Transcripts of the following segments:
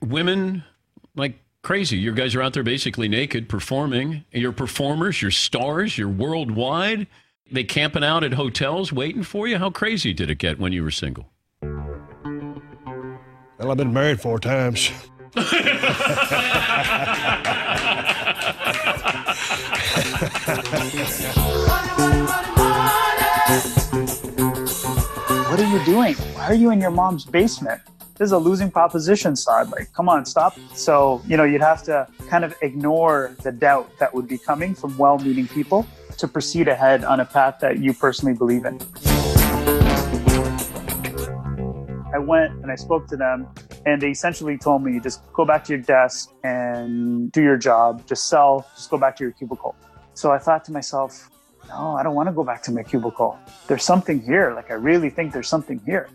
women like crazy. You guys are out there basically naked performing. You're performers, you're stars, you're worldwide. They camping out at hotels waiting for you. How crazy did it get when you were single? Well, I've been married four times. What are you doing? Why are you in your mom's basement? This is a losing proposition, Saad. Like, come on, stop. So, you know, you'd have to kind of ignore the doubt that would be coming from well meaning people to proceed ahead on a path that you personally believe in. I went and I spoke to them, and they essentially told me just go back to your desk and do your job, just sell, just go back to your cubicle. So I thought to myself, no, I don't want to go back to my cubicle. There's something here. Like, I really think there's something here.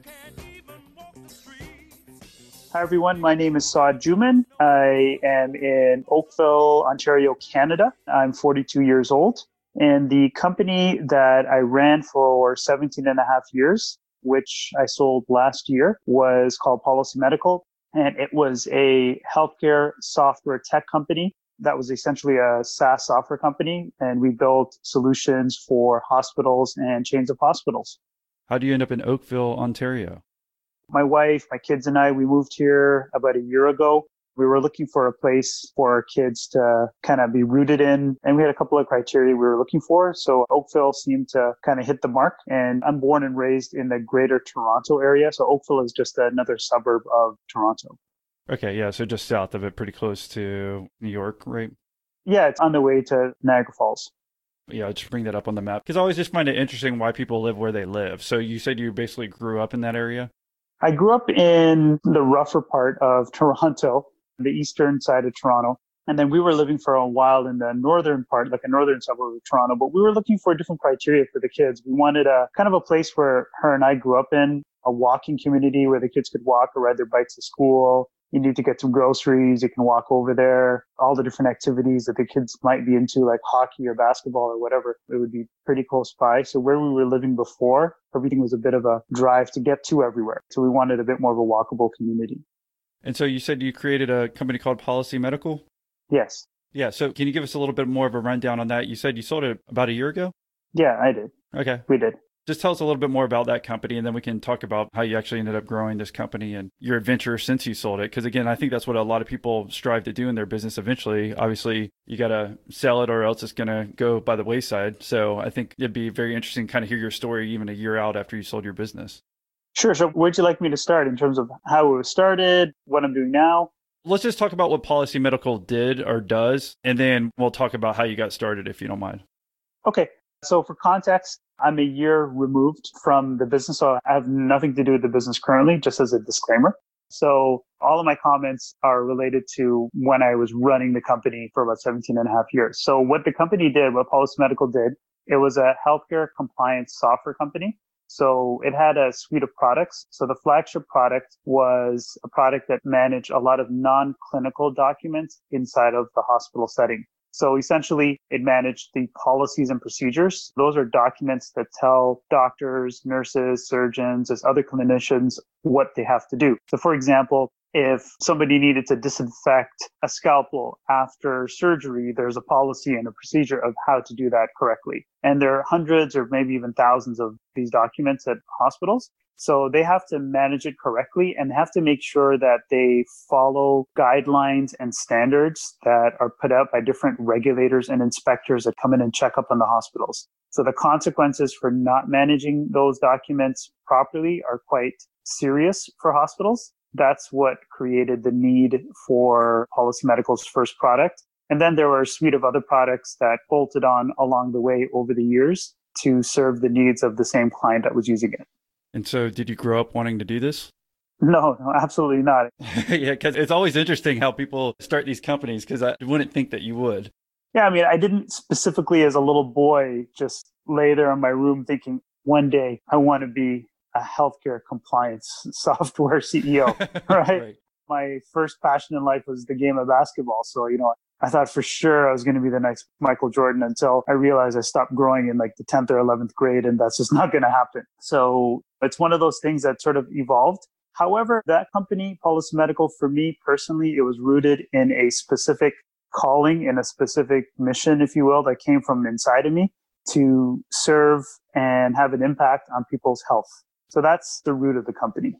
Hi, everyone. My name is Saad Juman. I am in Oakville, Ontario, Canada. I'm 42 years old. And the company that I ran for 17 and a half years, which I sold last year, was called Policy Medical. And it was a healthcare software tech company that was essentially a SaaS software company, and we built solutions for hospitals and chains of hospitals. How do you end up in Oakville, Ontario? My wife, my kids, and I, we moved here about a year ago. We were looking for a place for our kids to kind of be rooted in, and we had a couple of criteria we were looking for. So Oakville seemed to kind of hit the mark. And I'm born and raised in the greater Toronto area. So Oakville is just another suburb of Toronto. Okay, yeah, so just south of it, pretty close to New York, right? Yeah, it's on the way to Niagara Falls. Yeah, I'll just bring that up on the map because I always just find it interesting why people live where they live. So you said you basically grew up in that area? I grew up in the rougher part of Toronto, the eastern side of Toronto. And then we were living for a while in the northern part, like a northern suburb of Toronto, but we were looking for different criteria for the kids. We wanted a kind of a place where her and I grew up in, a walking community where the kids could walk or ride their bikes to school, you need to get some groceries, you can walk over there, all the different activities that the kids might be into, like hockey or basketball or whatever, it would be pretty close by. So where we were living before, everything was a bit of a drive to get to everywhere. So we wanted a bit more of a walkable community. And so you said you created a company called Policy Medical? Yes. Yeah. So can you give us a little bit more of a rundown on that? You said you sold it about a year ago? Yeah, I did. Okay. We did. Just tell us a little bit more about that company, and then we can talk about how you actually ended up growing this company and your adventure since you sold it. Because again, I think that's what a lot of people strive to do in their business eventually. Obviously, you got to sell it or else it's going to go by the wayside. So I think it'd be very interesting to kind of hear your story even a year out after you sold your business. Sure. So where'd you like me to start in terms of how it was started, what I'm doing now? Let's just talk about what Policy Medical did or does, and then we'll talk about how you got started if you don't mind. Okay. So for context, I'm a year removed from the business, so I have nothing to do with the business currently, just as a disclaimer. So all of my comments are related to when I was running the company for about 17 and a half years. So what the company did, what Policy Medical did, it was a healthcare compliance software company. So it had a suite of products. So the flagship product was a product that managed a lot of non-clinical documents inside of the hospital setting. So essentially, it managed the policies and procedures. Those are documents that tell doctors, nurses, surgeons, as other clinicians what they have to do. So for example, if somebody needed to disinfect a scalpel after surgery, there's a policy and a procedure of how to do that correctly. And there are hundreds or maybe even thousands of these documents at hospitals. So they have to manage it correctly and have to make sure that they follow guidelines and standards that are put out by different regulators and inspectors that come in and check up on the hospitals. So the consequences for not managing those documents properly are quite serious for hospitals. That's what created the need for Policy Medical's first product. And then there were a suite of other products that bolted on along the way over the years to serve the needs of the same client that was using it. And so, did you grow up wanting to do this? No, no, absolutely not. yeah, because it's always interesting how people start these companies because I wouldn't think that you would. Yeah, I mean, I didn't specifically as a little boy just lay there in my room thinking, one day I want to be a healthcare compliance software CEO, right? right? My first passion in life was the game of basketball. So, you know, I thought for sure I was going to be the next Michael Jordan until I realized I stopped growing in like the 10th or 11th grade and that's just not going to happen. So it's one of those things that sort of evolved. However, that company, Policy Medical, for me personally, it was rooted in a specific calling, in a specific mission, if you will, that came from inside of me to serve and have an impact on people's health. So that's the root of the company.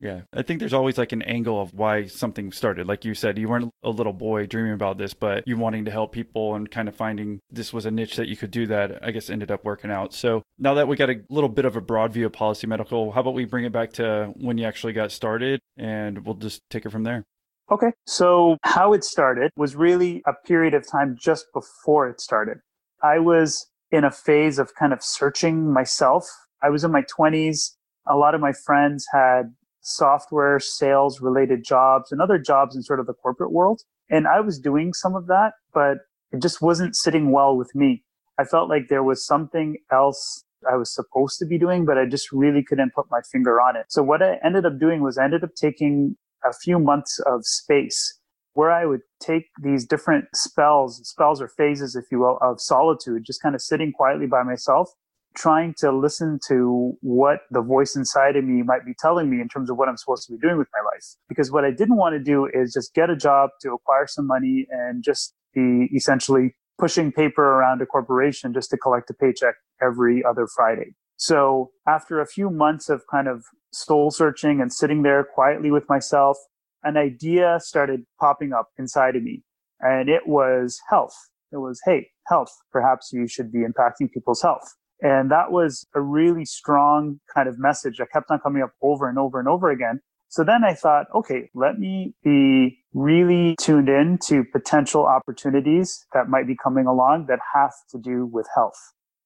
Yeah, I think there's always like an angle of why something started. Like you said, you weren't a little boy dreaming about this, but you wanting to help people and kind of finding this was a niche that you could do that, I guess ended up working out. So now that we got a little bit of a broad view of policy medical, how about we bring it back to when you actually got started and we'll just take it from there. Okay. So how it started was really a period of time just before it started. I was in a phase of kind of searching myself. I was in my 20s. A lot of my friends had software sales related jobs and other jobs in sort of the corporate world. And I was doing some of that, but it just wasn't sitting well with me. I felt like there was something else I was supposed to be doing, but I just really couldn't put my finger on it. So what I ended up doing was I ended up taking a few months of space where I would take these different spells, spells or phases, if you will, of solitude, just kind of sitting quietly by myself trying to listen to what the voice inside of me might be telling me in terms of what I'm supposed to be doing with my life. Because what I didn't want to do is just get a job to acquire some money and just be essentially pushing paper around a corporation just to collect a paycheck every other Friday. So after a few months of kind of soul searching and sitting there quietly with myself, an idea started popping up inside of me and it was health. It was, Hey, health. Perhaps you should be impacting people's health. And that was a really strong kind of message that kept on coming up over and over and over again. So then I thought, okay, let me be really tuned in to potential opportunities that might be coming along that have to do with health.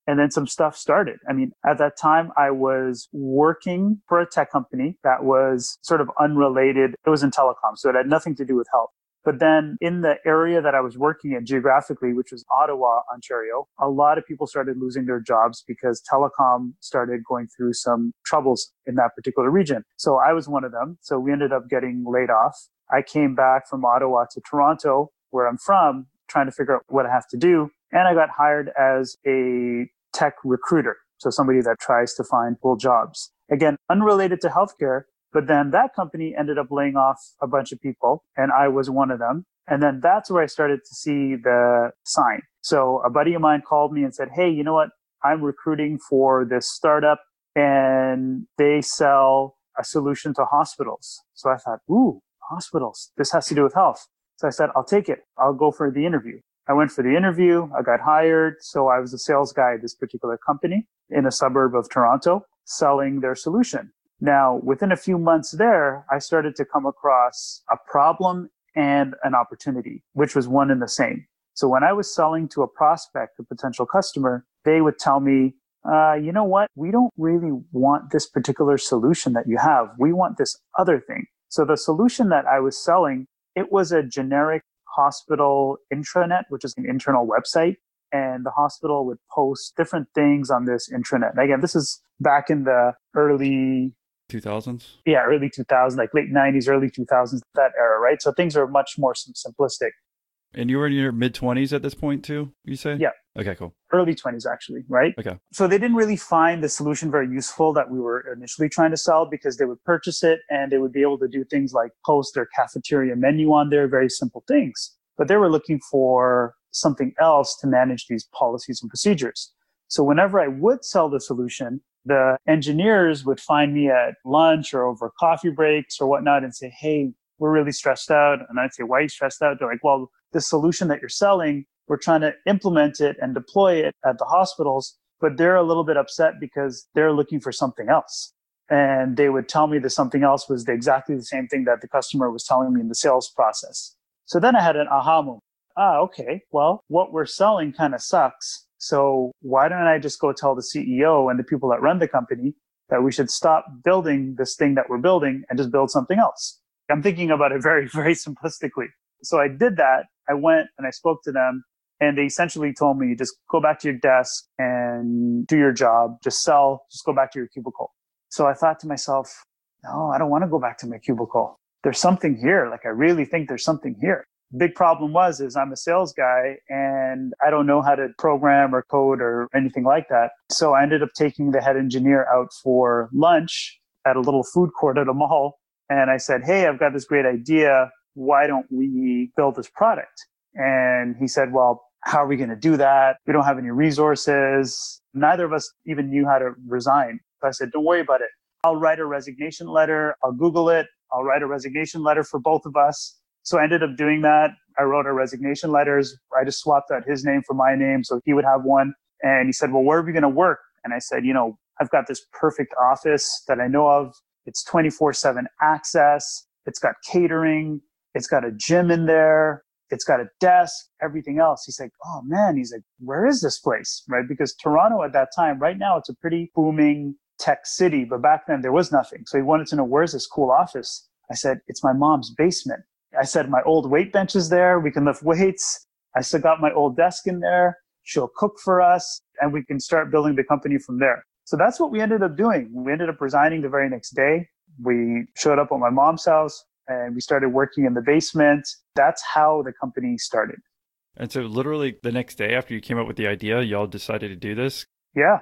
And then some stuff started. I mean, at that time, I was working for a tech company that was sort of unrelated. It was in telecom, so it had nothing to do with health. But then in the area that I was working in geographically, which was Ottawa, Ontario, a lot of people started losing their jobs because telecom started going through some troubles in that particular region. So I was one of them. So we ended up getting laid off. I came back from Ottawa to Toronto, where I'm from, trying to figure out what I have to do. And I got hired as a tech recruiter. So somebody that tries to find full jobs. Again, unrelated to healthcare, but then that company ended up laying off a bunch of people, and I was one of them. And then that's where I started to see the sign. So a buddy of mine called me and said, Hey, you know what? I'm recruiting for this startup and they sell a solution to hospitals. So I thought, Ooh, hospitals. This has to do with health. So I said, I'll take it. I'll go for the interview. I went for the interview. I got hired. So I was a sales guy at this particular company in a suburb of Toronto selling their solution. Now, within a few months there, I started to come across a problem and an opportunity, which was one and the same. So when I was selling to a prospect, a potential customer, they would tell me, uh, you know what? We don't really want this particular solution that you have. We want this other thing. So the solution that I was selling, it was a generic hospital intranet, which is an internal website. And the hospital would post different things on this intranet. And again, this is back in the early 2000s? Yeah, early 2000s, like late 90s, early 2000s, that era, right? So things are much more simplistic. And you were in your mid 20s at this point too, you say? Yeah. Okay, cool. Early 20s, actually, right? Okay. So they didn't really find the solution very useful that we were initially trying to sell because they would purchase it and they would be able to do things like post their cafeteria menu on there, very simple things. But they were looking for something else to manage these policies and procedures. So whenever I would sell the solution, the engineers would find me at lunch or over coffee breaks or whatnot and say, Hey, we're really stressed out. And I'd say, Why are you stressed out? They're like, Well, the solution that you're selling, we're trying to implement it and deploy it at the hospitals, but they're a little bit upset because they're looking for something else. And they would tell me that something else was exactly the same thing that the customer was telling me in the sales process. So then I had an aha moment. Ah, okay. Well, what we're selling kind of sucks so why don't I just go tell the CEO and the people that run the company that we should stop building this thing that we're building and just build something else? I'm thinking about it very, very simplistically. So I did that. I went and I spoke to them and they essentially told me just go back to your desk and do your job, just sell, just go back to your cubicle. So I thought to myself, no, I don't want to go back to my cubicle. There's something here. Like I really think there's something here big problem was is I'm a sales guy and I don't know how to program or code or anything like that. So I ended up taking the head engineer out for lunch at a little food court at a mall And I said, Hey, I've got this great idea. Why don't we build this product? And he said, Well, how are we going to do that? We don't have any resources. Neither of us even knew how to resign. So I said, Don't worry about it. I'll write a resignation letter. I'll Google it. I'll write a resignation letter for both of us. So I ended up doing that. I wrote our resignation letters. I just swapped out his name for my name so he would have one. And he said, Well, where are we going to work? And I said, You know, I've got this perfect office that I know of. It's 24 7 access. It's got catering. It's got a gym in there. It's got a desk, everything else. He's like, Oh man, he's like, Where is this place? Right? Because Toronto at that time, right now, it's a pretty booming tech city, but back then there was nothing. So he wanted to know, Where's this cool office? I said, It's my mom's basement. I said, My old weight bench is there. We can lift weights. I still got my old desk in there. She'll cook for us and we can start building the company from there. So that's what we ended up doing. We ended up resigning the very next day. We showed up at my mom's house and we started working in the basement. That's how the company started. And so, literally, the next day after you came up with the idea, y'all decided to do this? Yeah.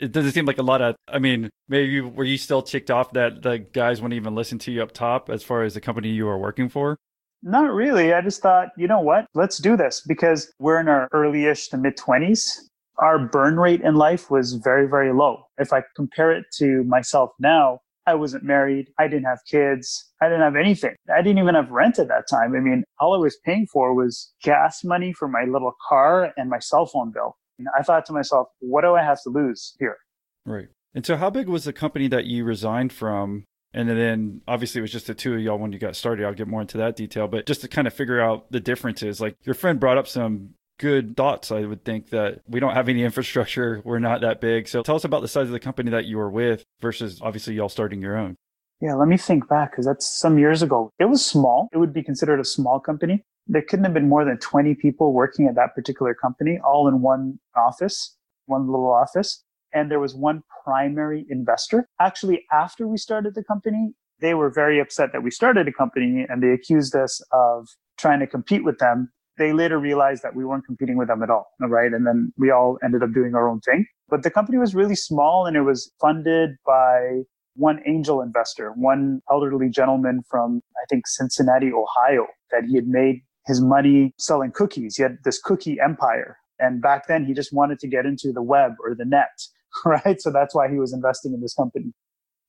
It doesn't seem like a lot of, I mean, maybe were you still ticked off that the guys wouldn't even listen to you up top as far as the company you were working for? Not really. I just thought, you know what? Let's do this because we're in our early-ish to mid 20s. Our burn rate in life was very, very low. If I compare it to myself now, I wasn't married. I didn't have kids. I didn't have anything. I didn't even have rent at that time. I mean, all I was paying for was gas money for my little car and my cell phone bill. And I thought to myself, what do I have to lose here? Right. And so, how big was the company that you resigned from and then obviously it was just the two of y'all when you got started. I'll get more into that detail, but just to kind of figure out the differences, like your friend brought up some good thoughts. I would think that we don't have any infrastructure. We're not that big. So tell us about the size of the company that you were with versus obviously y'all starting your own. Yeah, let me think back because that's some years ago. It was small. It would be considered a small company. There couldn't have been more than 20 people working at that particular company, all in one office, one little office and there was one primary investor. Actually, after we started the company, they were very upset that we started a company and they accused us of trying to compete with them. They later realized that we weren't competing with them at all, right? And then we all ended up doing our own thing. But the company was really small and it was funded by one angel investor, one elderly gentleman from, I think, Cincinnati, Ohio, that he had made his money selling cookies. He had this cookie empire. And back then, he just wanted to get into the web or the net. right? So that's why he was investing in this company.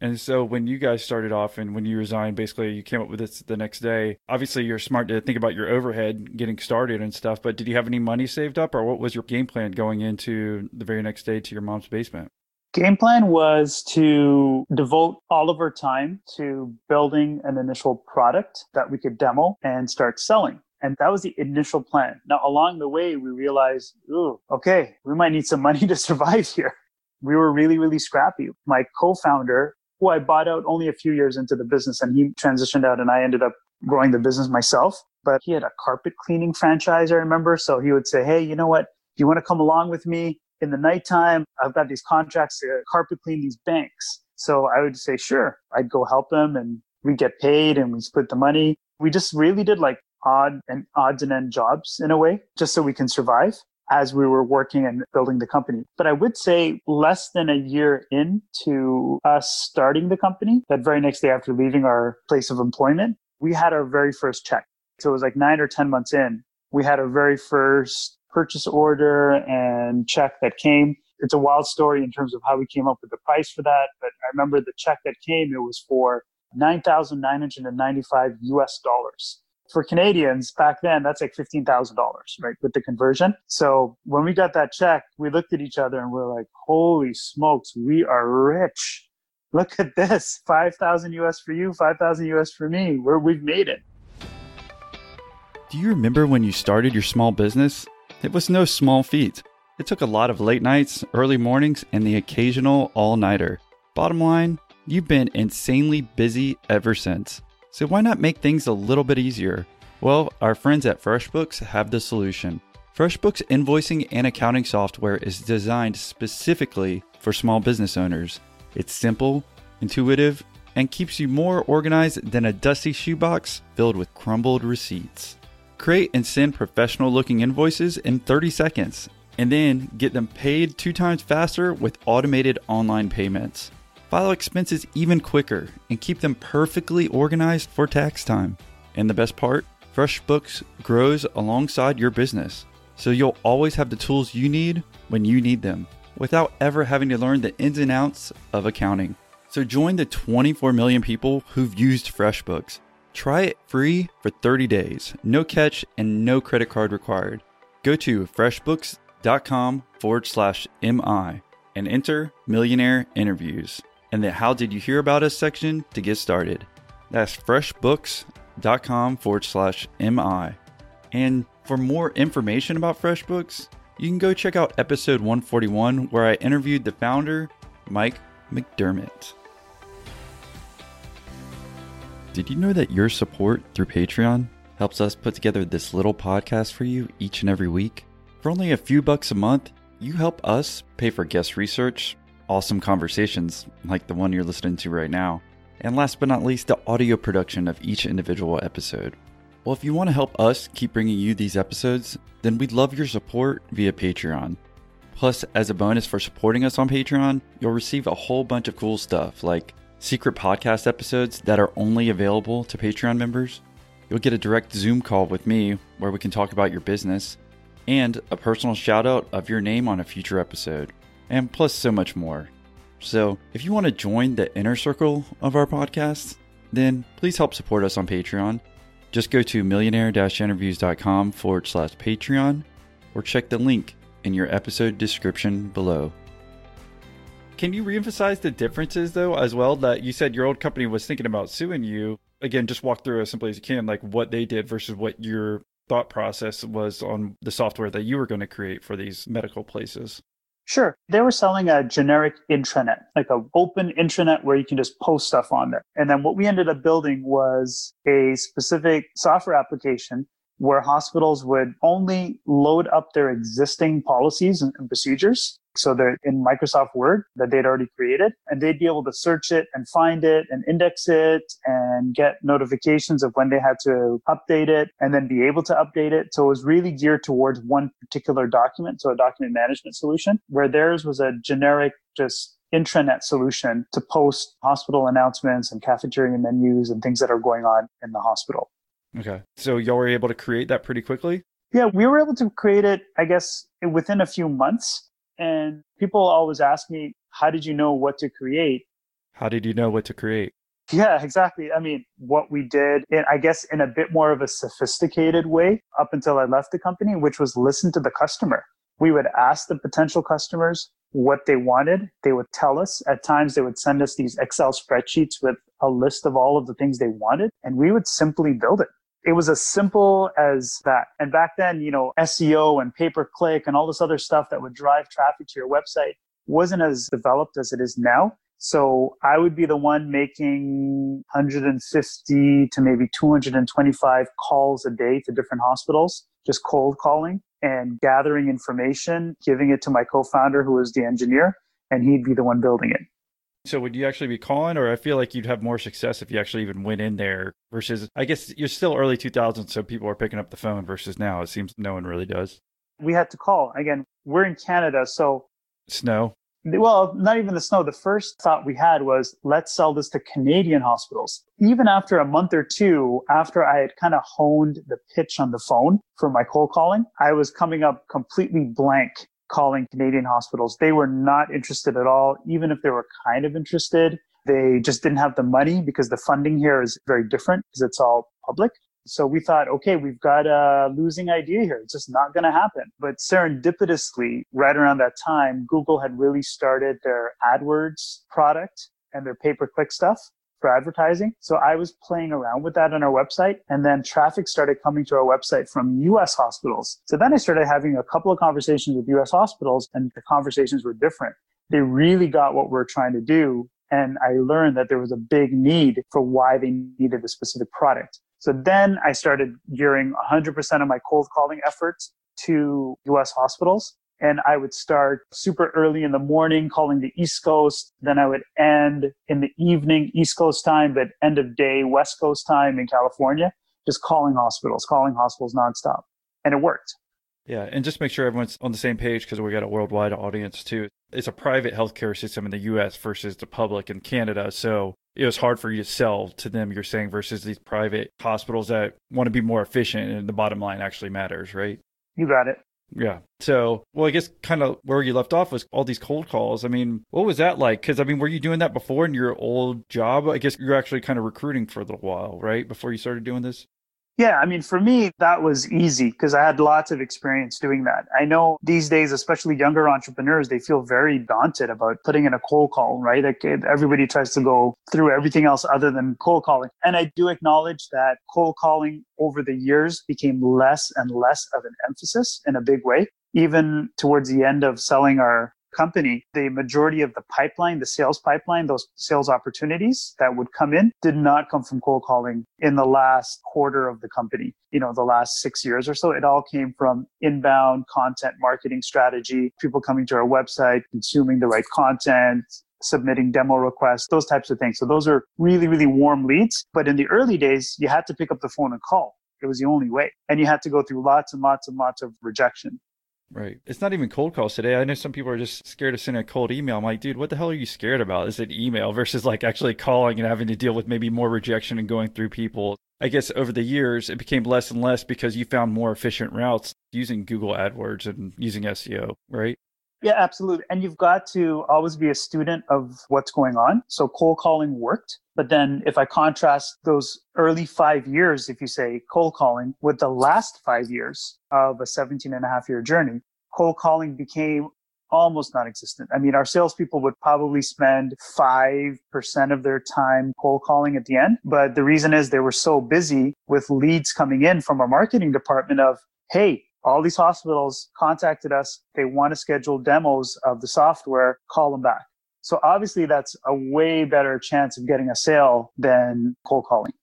And so when you guys started off and when you resigned, basically you came up with this the next day. Obviously, you're smart to think about your overhead getting started and stuff, but did you have any money saved up or what was your game plan going into the very next day to your mom's basement? Game plan was to devote all of our time to building an initial product that we could demo and start selling. And that was the initial plan. Now, along the way, we realized, ooh, okay, we might need some money to survive here we were really, really scrappy. My co-founder, who I bought out only a few years into the business and he transitioned out and I ended up growing the business myself. But he had a carpet cleaning franchise, I remember. So he would say, Hey, you know what? Do you want to come along with me in the nighttime? I've got these contracts to carpet clean these banks. So I would say, sure, I'd go help him and we get paid and we split the money. We just really did like odd and odds and end jobs in a way, just so we can survive as we were working and building the company. But I would say less than a year into us starting the company, that very next day after leaving our place of employment, we had our very first check. So it was like nine or 10 months in, we had our very first purchase order and check that came. It's a wild story in terms of how we came up with the price for that. But I remember the check that came, it was for 9,995 US dollars for Canadians back then, that's like $15,000, right? With the conversion. So when we got that check, we looked at each other and we are like, holy smokes, we are rich. Look at this 5,000 US for you, 5,000 US for me. Where we've made it. Do you remember when you started your small business? It was no small feat. It took a lot of late nights, early mornings, and the occasional all nighter. Bottom line, you've been insanely busy ever since. So why not make things a little bit easier? Well, our friends at FreshBooks have the solution. FreshBooks invoicing and accounting software is designed specifically for small business owners. It's simple, intuitive, and keeps you more organized than a dusty shoebox filled with crumbled receipts. Create and send professional looking invoices in 30 seconds, and then get them paid two times faster with automated online payments. File expenses even quicker, and keep them perfectly organized for tax time. And the best part? FreshBooks grows alongside your business, so you'll always have the tools you need when you need them without ever having to learn the ins and outs of accounting. So join the 24 million people who've used FreshBooks. Try it free for 30 days, no catch, and no credit card required. Go to freshbooks.com forward slash MI and enter Millionaire Interviews and the How Did You Hear About Us section to get started. That's freshbooks.com forward slash MI. And for more information about FreshBooks, you can go check out episode 141 where I interviewed the founder, Mike McDermott. Did you know that your support through Patreon helps us put together this little podcast for you each and every week? For only a few bucks a month, you help us pay for guest research, awesome conversations like the one you're listening to right now, and last but not least, the audio production of each individual episode. Well, if you want to help us keep bringing you these episodes, then we'd love your support via Patreon. Plus, as a bonus for supporting us on Patreon, you'll receive a whole bunch of cool stuff like secret podcast episodes that are only available to Patreon members. You'll get a direct Zoom call with me where we can talk about your business and a personal shout out of your name on a future episode, and plus so much more. So, if you want to join the inner circle of our podcast, then please help support us on Patreon. Just go to millionaire interviews.com forward slash Patreon or check the link in your episode description below. Can you reemphasize the differences though as well that you said your old company was thinking about suing you? Again, just walk through as simply as you can, like what they did versus what your thought process was on the software that you were going to create for these medical places. Sure. They were selling a generic intranet, like an open intranet where you can just post stuff on there. And then what we ended up building was a specific software application where hospitals would only load up their existing policies and procedures so they're in Microsoft Word that they'd already created, and they'd be able to search it and find it and index it and get notifications of when they had to update it and then be able to update it. So it was really geared towards one particular document, so a document management solution, where theirs was a generic, just intranet solution to post hospital announcements and cafeteria menus and things that are going on in the hospital. Okay. So y'all were able to create that pretty quickly? Yeah, we were able to create it, I guess, within a few months. And people always ask me, how did you know what to create? How did you know what to create? Yeah, exactly. I mean, what we did, in, I guess, in a bit more of a sophisticated way up until I left the company, which was listen to the customer. We would ask the potential customers what they wanted. They would tell us. At times, they would send us these Excel spreadsheets with a list of all of the things they wanted, and we would simply build it. It was as simple as that. And back then, you know, SEO and pay per click and all this other stuff that would drive traffic to your website wasn't as developed as it is now. So I would be the one making 150 to maybe 225 calls a day to different hospitals, just cold calling and gathering information, giving it to my co-founder who was the engineer, and he'd be the one building it. So would you actually be calling, or I feel like you'd have more success if you actually even went in there versus, I guess you're still early 2000s, so people are picking up the phone versus now it seems no one really does. We had to call. Again, we're in Canada, so. Snow. Well, not even the snow. The first thought we had was let's sell this to Canadian hospitals. Even after a month or two after I had kind of honed the pitch on the phone for my cold calling, I was coming up completely blank calling Canadian hospitals. They were not interested at all, even if they were kind of interested. They just didn't have the money because the funding here is very different because it's all public. So we thought, okay, we've got a losing idea here. It's just not going to happen. But serendipitously, right around that time, Google had really started their AdWords product and their pay per click stuff for advertising. So I was playing around with that on our website and then traffic started coming to our website from US hospitals. So then I started having a couple of conversations with US hospitals and the conversations were different. They really got what we're trying to do. And I learned that there was a big need for why they needed a specific product. So then I started gearing 100% of my cold calling efforts to US hospitals and I would start super early in the morning calling the East Coast. Then I would end in the evening, East Coast time, but end of day, West Coast time in California, just calling hospitals, calling hospitals nonstop. And it worked. Yeah, and just make sure everyone's on the same page because we got a worldwide audience too. It's a private healthcare system in the US versus the public in Canada. So it was hard for you to sell to them, you're saying, versus these private hospitals that want to be more efficient and the bottom line actually matters, right? You got it. Yeah. So, well, I guess kind of where you left off was all these cold calls. I mean, what was that like? Because, I mean, were you doing that before in your old job? I guess you're actually kind of recruiting for a little while, right? Before you started doing this? Yeah, I mean, for me, that was easy because I had lots of experience doing that. I know these days, especially younger entrepreneurs, they feel very daunted about putting in a cold call, right? Like everybody tries to go through everything else other than cold calling. And I do acknowledge that cold calling over the years became less and less of an emphasis in a big way. Even towards the end of selling our company, the majority of the pipeline, the sales pipeline, those sales opportunities that would come in did not come from cold calling in the last quarter of the company, you know, the last six years or so. It all came from inbound content marketing strategy, people coming to our website, consuming the right content, submitting demo requests, those types of things. So those are really, really warm leads. But in the early days, you had to pick up the phone and call. It was the only way. And you had to go through lots and lots and lots of rejection. Right. It's not even cold calls today. I know some people are just scared of sending a cold email. I'm like, dude, what the hell are you scared about? Is it email versus like actually calling and having to deal with maybe more rejection and going through people? I guess over the years, it became less and less because you found more efficient routes using Google AdWords and using SEO, right? Yeah, absolutely. And you've got to always be a student of what's going on. So cold calling worked. But then if I contrast those early five years, if you say cold calling with the last five years of a 17 and a half year journey, cold calling became almost non-existent. I mean, our salespeople would probably spend 5% of their time cold calling at the end. But the reason is they were so busy with leads coming in from our marketing department of, Hey, all these hospitals contacted us. They want to schedule demos of the software. Call them back. So obviously that's a way better chance of getting a sale than cold calling.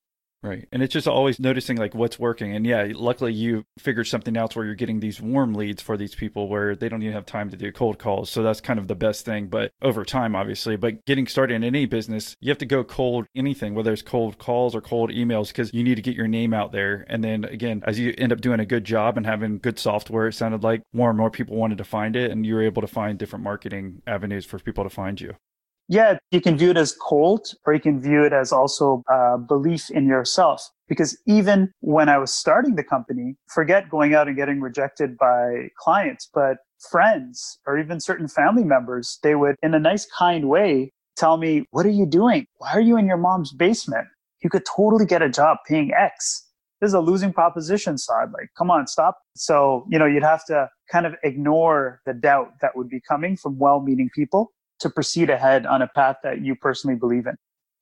Right. And it's just always noticing like what's working. And yeah, luckily you figured something else where you're getting these warm leads for these people where they don't even have time to do cold calls. So that's kind of the best thing. But over time, obviously, but getting started in any business, you have to go cold anything, whether it's cold calls or cold emails, because you need to get your name out there. And then again, as you end up doing a good job and having good software, it sounded like more and more people wanted to find it and you were able to find different marketing avenues for people to find you. Yeah, you can view it as cold or you can view it as also a belief in yourself. Because even when I was starting the company, forget going out and getting rejected by clients, but friends or even certain family members, they would, in a nice, kind way, tell me, What are you doing? Why are you in your mom's basement? You could totally get a job paying X. This is a losing proposition, Saad. Like, come on, stop. So, you know, you'd have to kind of ignore the doubt that would be coming from well meaning people to proceed ahead on a path that you personally believe in.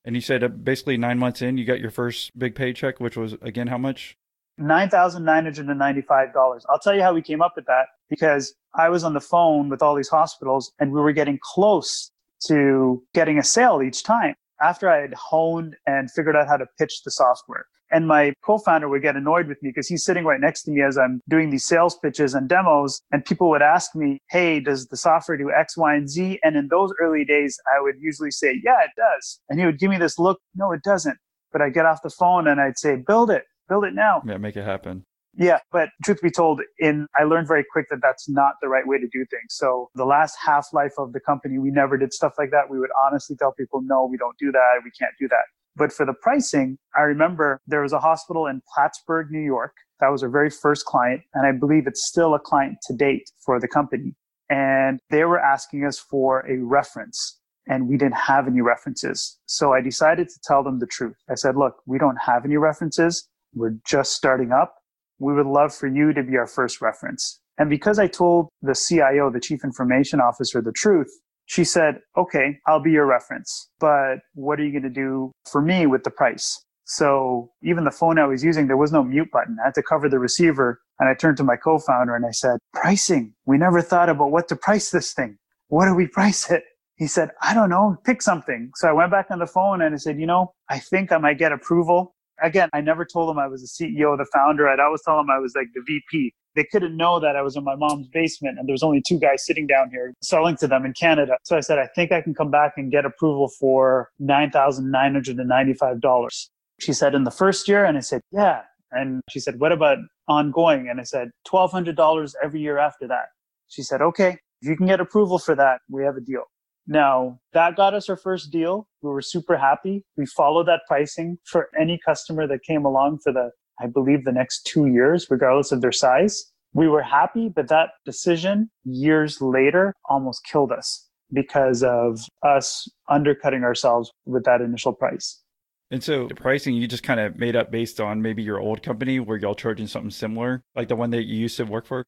And you said uh, basically nine months in, you got your first big paycheck, which was again how much? $9,995. I'll tell you how we came up with that because I was on the phone with all these hospitals and we were getting close to getting a sale each time after I had honed and figured out how to pitch the software. And my co-founder would get annoyed with me because he's sitting right next to me as I'm doing these sales pitches and demos. And people would ask me, Hey, does the software do X, Y, and Z? And in those early days, I would usually say, Yeah, it does. And he would give me this look, No, it doesn't. But I'd get off the phone and I'd say, Build it, build it now. Yeah, make it happen. Yeah, but truth be told, in I learned very quick that that's not the right way to do things. So the last half life of the company, we never did stuff like that. We would honestly tell people, no, we don't do that. We can't do that. But for the pricing, I remember there was a hospital in Plattsburgh, New York. That was our very first client. And I believe it's still a client to date for the company. And they were asking us for a reference and we didn't have any references. So I decided to tell them the truth. I said, look, we don't have any references. We're just starting up. We would love for you to be our first reference. And because I told the CIO, the chief information officer, the truth, she said, okay, I'll be your reference, but what are you going to do for me with the price? So even the phone I was using, there was no mute button. I had to cover the receiver. And I turned to my co-founder and I said, pricing. We never thought about what to price this thing. What do we price it? He said, I don't know, pick something. So I went back on the phone and I said, you know, I think I might get approval. Again, I never told him I was the CEO, the founder. I'd always tell him I was like the VP they couldn't know that I was in my mom's basement and there was only two guys sitting down here selling to them in Canada. So I said, I think I can come back and get approval for $9,995. She said, in the first year? And I said, yeah. And she said, What about ongoing? And I said, $1,200 every year after that. She said, Okay, if you can get approval for that, we have a deal. Now, that got us our first deal. We were super happy. We followed that pricing for any customer that came along for the, I believe, the next two years, regardless of their size. We were happy, but that decision years later almost killed us because of us undercutting ourselves with that initial price. And so the pricing you just kind of made up based on maybe your old company where y'all charging something similar, like the one that you used to work for?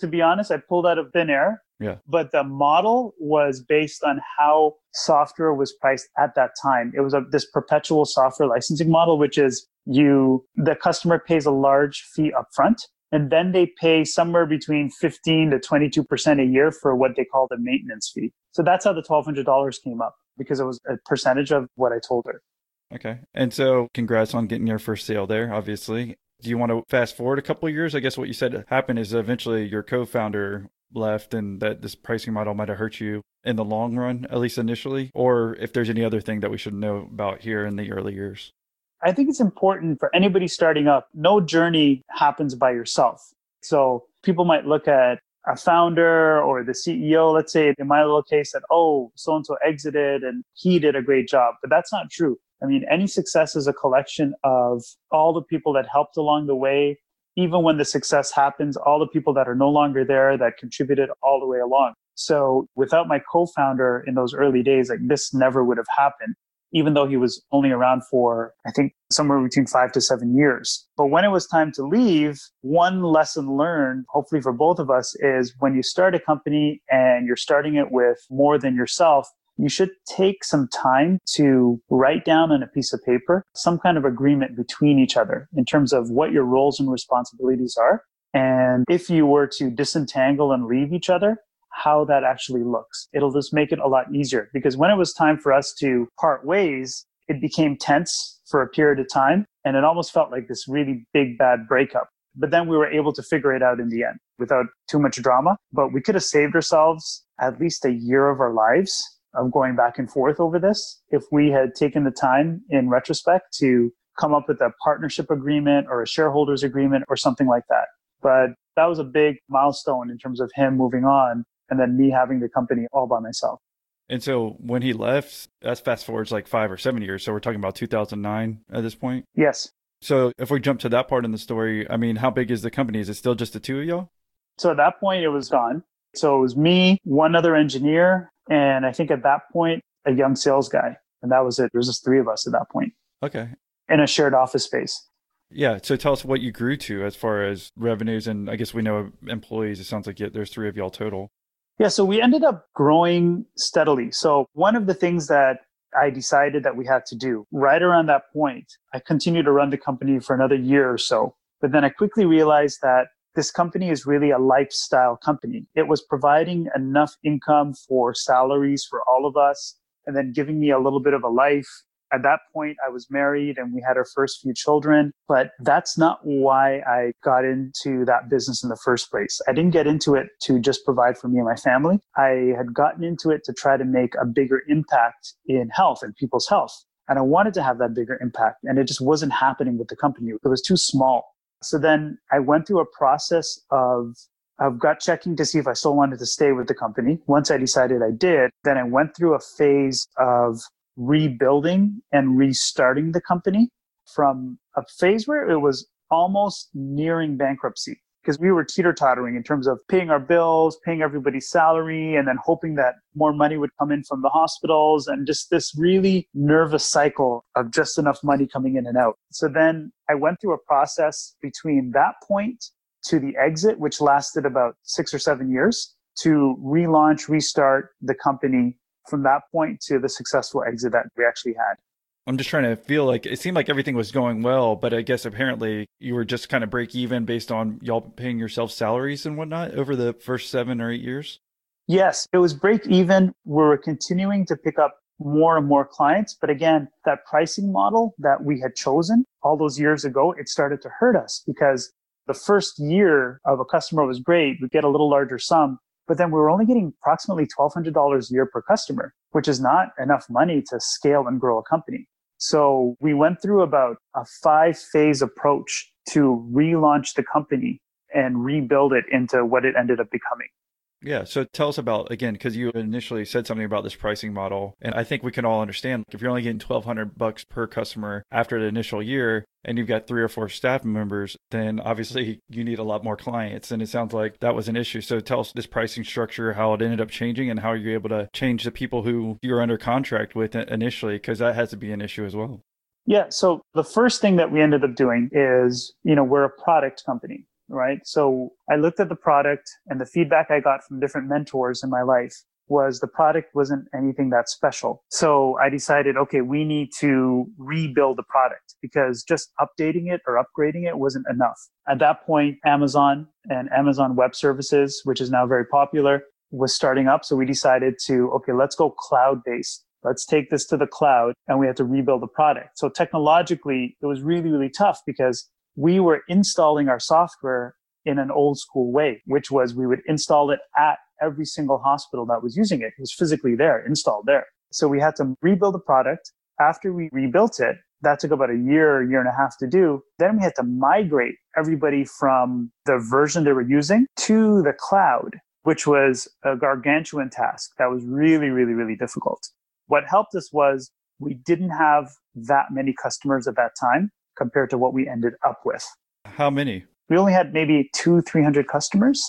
To be honest, I pulled out of thin air. Yeah. But the model was based on how software was priced at that time. It was a, this perpetual software licensing model, which is you, the customer pays a large fee upfront and then they pay somewhere between 15 to 22% a year for what they call the maintenance fee. So that's how the $1,200 came up because it was a percentage of what I told her. Okay. And so congrats on getting your first sale there, obviously. Do you want to fast forward a couple years? I guess what you said happened is eventually your co-founder left and that this pricing model might have hurt you in the long run, at least initially, or if there's any other thing that we should know about here in the early years. I think it's important for anybody starting up. No journey happens by yourself. So people might look at a founder or the CEO, let's say in my little case, that, oh, so and so exited and he did a great job. But that's not true. I mean, any success is a collection of all the people that helped along the way. Even when the success happens, all the people that are no longer there that contributed all the way along. So without my co-founder in those early days, like this never would have happened even though he was only around for, I think, somewhere between five to seven years. But when it was time to leave, one lesson learned, hopefully for both of us, is when you start a company and you're starting it with more than yourself, you should take some time to write down on a piece of paper some kind of agreement between each other in terms of what your roles and responsibilities are. And if you were to disentangle and leave each other, how that actually looks. It'll just make it a lot easier because when it was time for us to part ways, it became tense for a period of time and it almost felt like this really big bad breakup. But then we were able to figure it out in the end without too much drama. But we could have saved ourselves at least a year of our lives of going back and forth over this if we had taken the time in retrospect to come up with a partnership agreement or a shareholders agreement or something like that. But that was a big milestone in terms of him moving on and then me having the company all by myself. And so when he left, that's fast forwards like five or seven years. So we're talking about 2009 at this point? Yes. So if we jump to that part in the story, I mean, how big is the company? Is it still just the two of y'all? So at that point, it was gone. So it was me, one other engineer, and I think at that point, a young sales guy. And that was it. There was just three of us at that point. Okay. In a shared office space. Yeah. So tell us what you grew to as far as revenues. And I guess we know employees. It sounds like there's three of y'all total. Yeah, so we ended up growing steadily. So one of the things that I decided that we had to do right around that point, I continued to run the company for another year or so. But then I quickly realized that this company is really a lifestyle company. It was providing enough income for salaries for all of us and then giving me a little bit of a life at that point, I was married and we had our first few children, but that's not why I got into that business in the first place. I didn't get into it to just provide for me and my family. I had gotten into it to try to make a bigger impact in health and people's health. And I wanted to have that bigger impact. And it just wasn't happening with the company. It was too small. So then I went through a process of of gut checking to see if I still wanted to stay with the company. Once I decided I did, then I went through a phase of rebuilding and restarting the company from a phase where it was almost nearing bankruptcy because we were teeter tottering in terms of paying our bills, paying everybody's salary, and then hoping that more money would come in from the hospitals and just this really nervous cycle of just enough money coming in and out. So then I went through a process between that point to the exit, which lasted about six or seven years to relaunch, restart the company from that point to the successful exit that we actually had. I'm just trying to feel like it seemed like everything was going well, but I guess apparently you were just kind of break even based on y'all paying yourself salaries and whatnot over the first seven or eight years. Yes, it was break even. We were continuing to pick up more and more clients. But again, that pricing model that we had chosen all those years ago, it started to hurt us because the first year of a customer was great. We get a little larger sum. But then we were only getting approximately $1,200 a year per customer, which is not enough money to scale and grow a company. So we went through about a five phase approach to relaunch the company and rebuild it into what it ended up becoming. Yeah. So tell us about again, because you initially said something about this pricing model, and I think we can all understand if you're only getting twelve hundred bucks per customer after the initial year, and you've got three or four staff members, then obviously you need a lot more clients, and it sounds like that was an issue. So tell us this pricing structure, how it ended up changing, and how you're able to change the people who you're under contract with initially, because that has to be an issue as well. Yeah. So the first thing that we ended up doing is, you know, we're a product company right? So I looked at the product and the feedback I got from different mentors in my life was the product wasn't anything that special. So I decided, okay, we need to rebuild the product because just updating it or upgrading it wasn't enough. At that point, Amazon and Amazon Web Services, which is now very popular, was starting up. So we decided to, okay, let's go cloud based. Let's take this to the cloud and we had to rebuild the product. So technologically, it was really, really tough because we were installing our software in an old school way, which was we would install it at every single hospital that was using it. It was physically there, installed there. So we had to rebuild the product. After we rebuilt it, that took about a year, year and a half to do. Then we had to migrate everybody from the version they were using to the cloud, which was a gargantuan task. That was really, really, really difficult. What helped us was we didn't have that many customers at that time compared to what we ended up with. How many? We only had maybe two, 300 customers.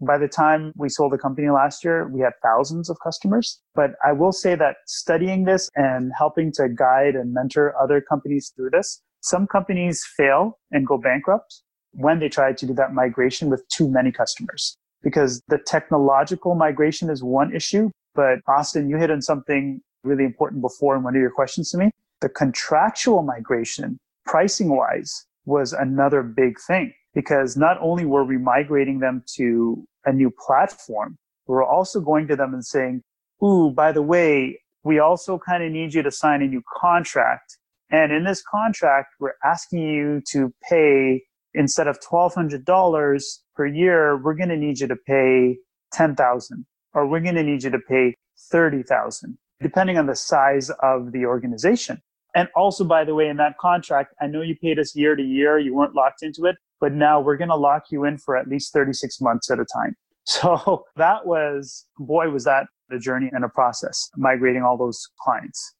By the time we sold the company last year, we had thousands of customers. But I will say that studying this and helping to guide and mentor other companies through this, some companies fail and go bankrupt when they try to do that migration with too many customers. Because the technological migration is one issue, but Austin, you hit on something really important before in one of your questions to me. The contractual migration pricing wise was another big thing because not only were we migrating them to a new platform, we were also going to them and saying, Ooh, by the way, we also kind of need you to sign a new contract. And in this contract, we're asking you to pay instead of $1,200 per year, we're going to need you to pay 10,000 or we're going to need you to pay 30,000 depending on the size of the organization. And also, by the way, in that contract, I know you paid us year to year, you weren't locked into it, but now we're going to lock you in for at least 36 months at a time. So that was, boy, was that a journey and a process, migrating all those clients.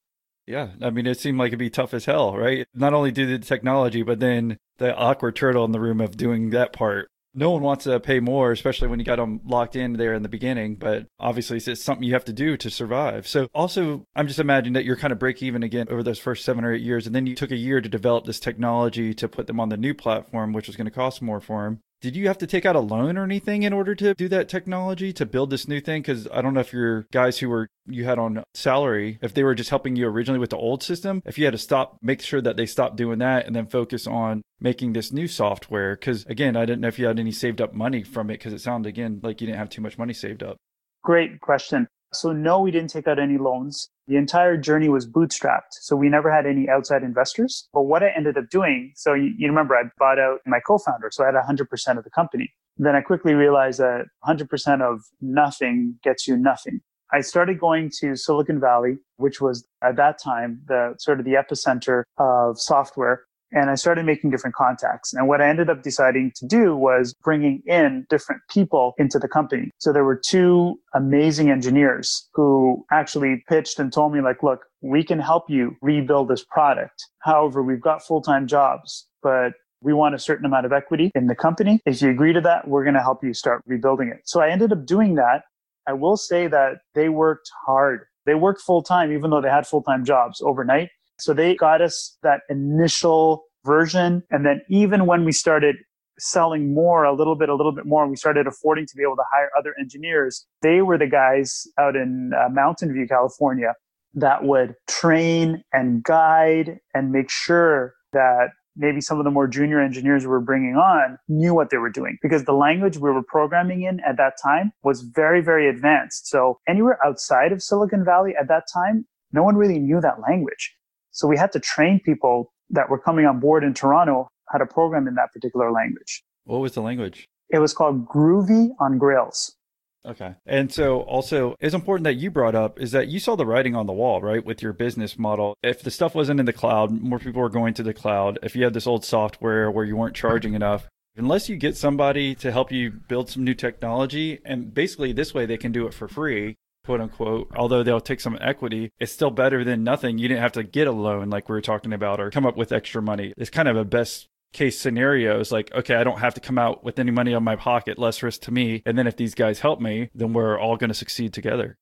Yeah. I mean, it seemed like it'd be tough as hell, right? Not only do the technology, but then the awkward turtle in the room of doing that part no one wants to pay more, especially when you got them locked in there in the beginning. But obviously, it's something you have to do to survive. So, also, I'm just imagining that you're kind of break even again over those first seven or eight years. And then you took a year to develop this technology to put them on the new platform, which was going to cost more for them did you have to take out a loan or anything in order to do that technology to build this new thing? Because I don't know if your guys who were you had on salary, if they were just helping you originally with the old system, if you had to stop, make sure that they stopped doing that and then focus on making this new software. Because again, I didn't know if you had any saved up money from it because it sounded again like you didn't have too much money saved up. Great question. So, no, we didn't take out any loans. The entire journey was bootstrapped. So, we never had any outside investors. But what I ended up doing, so you, you remember I bought out my co founder. So, I had 100% of the company. Then I quickly realized that 100% of nothing gets you nothing. I started going to Silicon Valley, which was at that time the sort of the epicenter of software and I started making different contacts. And what I ended up deciding to do was bringing in different people into the company. So there were two amazing engineers who actually pitched and told me like, look, we can help you rebuild this product. However, we've got full-time jobs, but we want a certain amount of equity in the company. If you agree to that, we're going to help you start rebuilding it. So I ended up doing that. I will say that they worked hard. They worked full time, even though they had full time jobs overnight. So they got us that initial version. And then even when we started selling more, a little bit, a little bit more, we started affording to be able to hire other engineers. They were the guys out in uh, Mountain View, California that would train and guide and make sure that maybe some of the more junior engineers we were bringing on knew what they were doing because the language we were programming in at that time was very, very advanced. So anywhere outside of Silicon Valley at that time, no one really knew that language. So we had to train people that were coming on board in Toronto how to program in that particular language. What was the language? It was called Groovy on Grails. Okay. And so also it's important that you brought up is that you saw the writing on the wall, right? With your business model. If the stuff wasn't in the cloud, more people were going to the cloud. If you had this old software where you weren't charging enough, unless you get somebody to help you build some new technology, and basically this way they can do it for free, quote unquote, although they'll take some equity, it's still better than nothing. You didn't have to get a loan like we were talking about or come up with extra money. It's kind of a best case scenarios like okay i don't have to come out with any money on my pocket less risk to me. And then if these guys help me then we're all going to succeed together.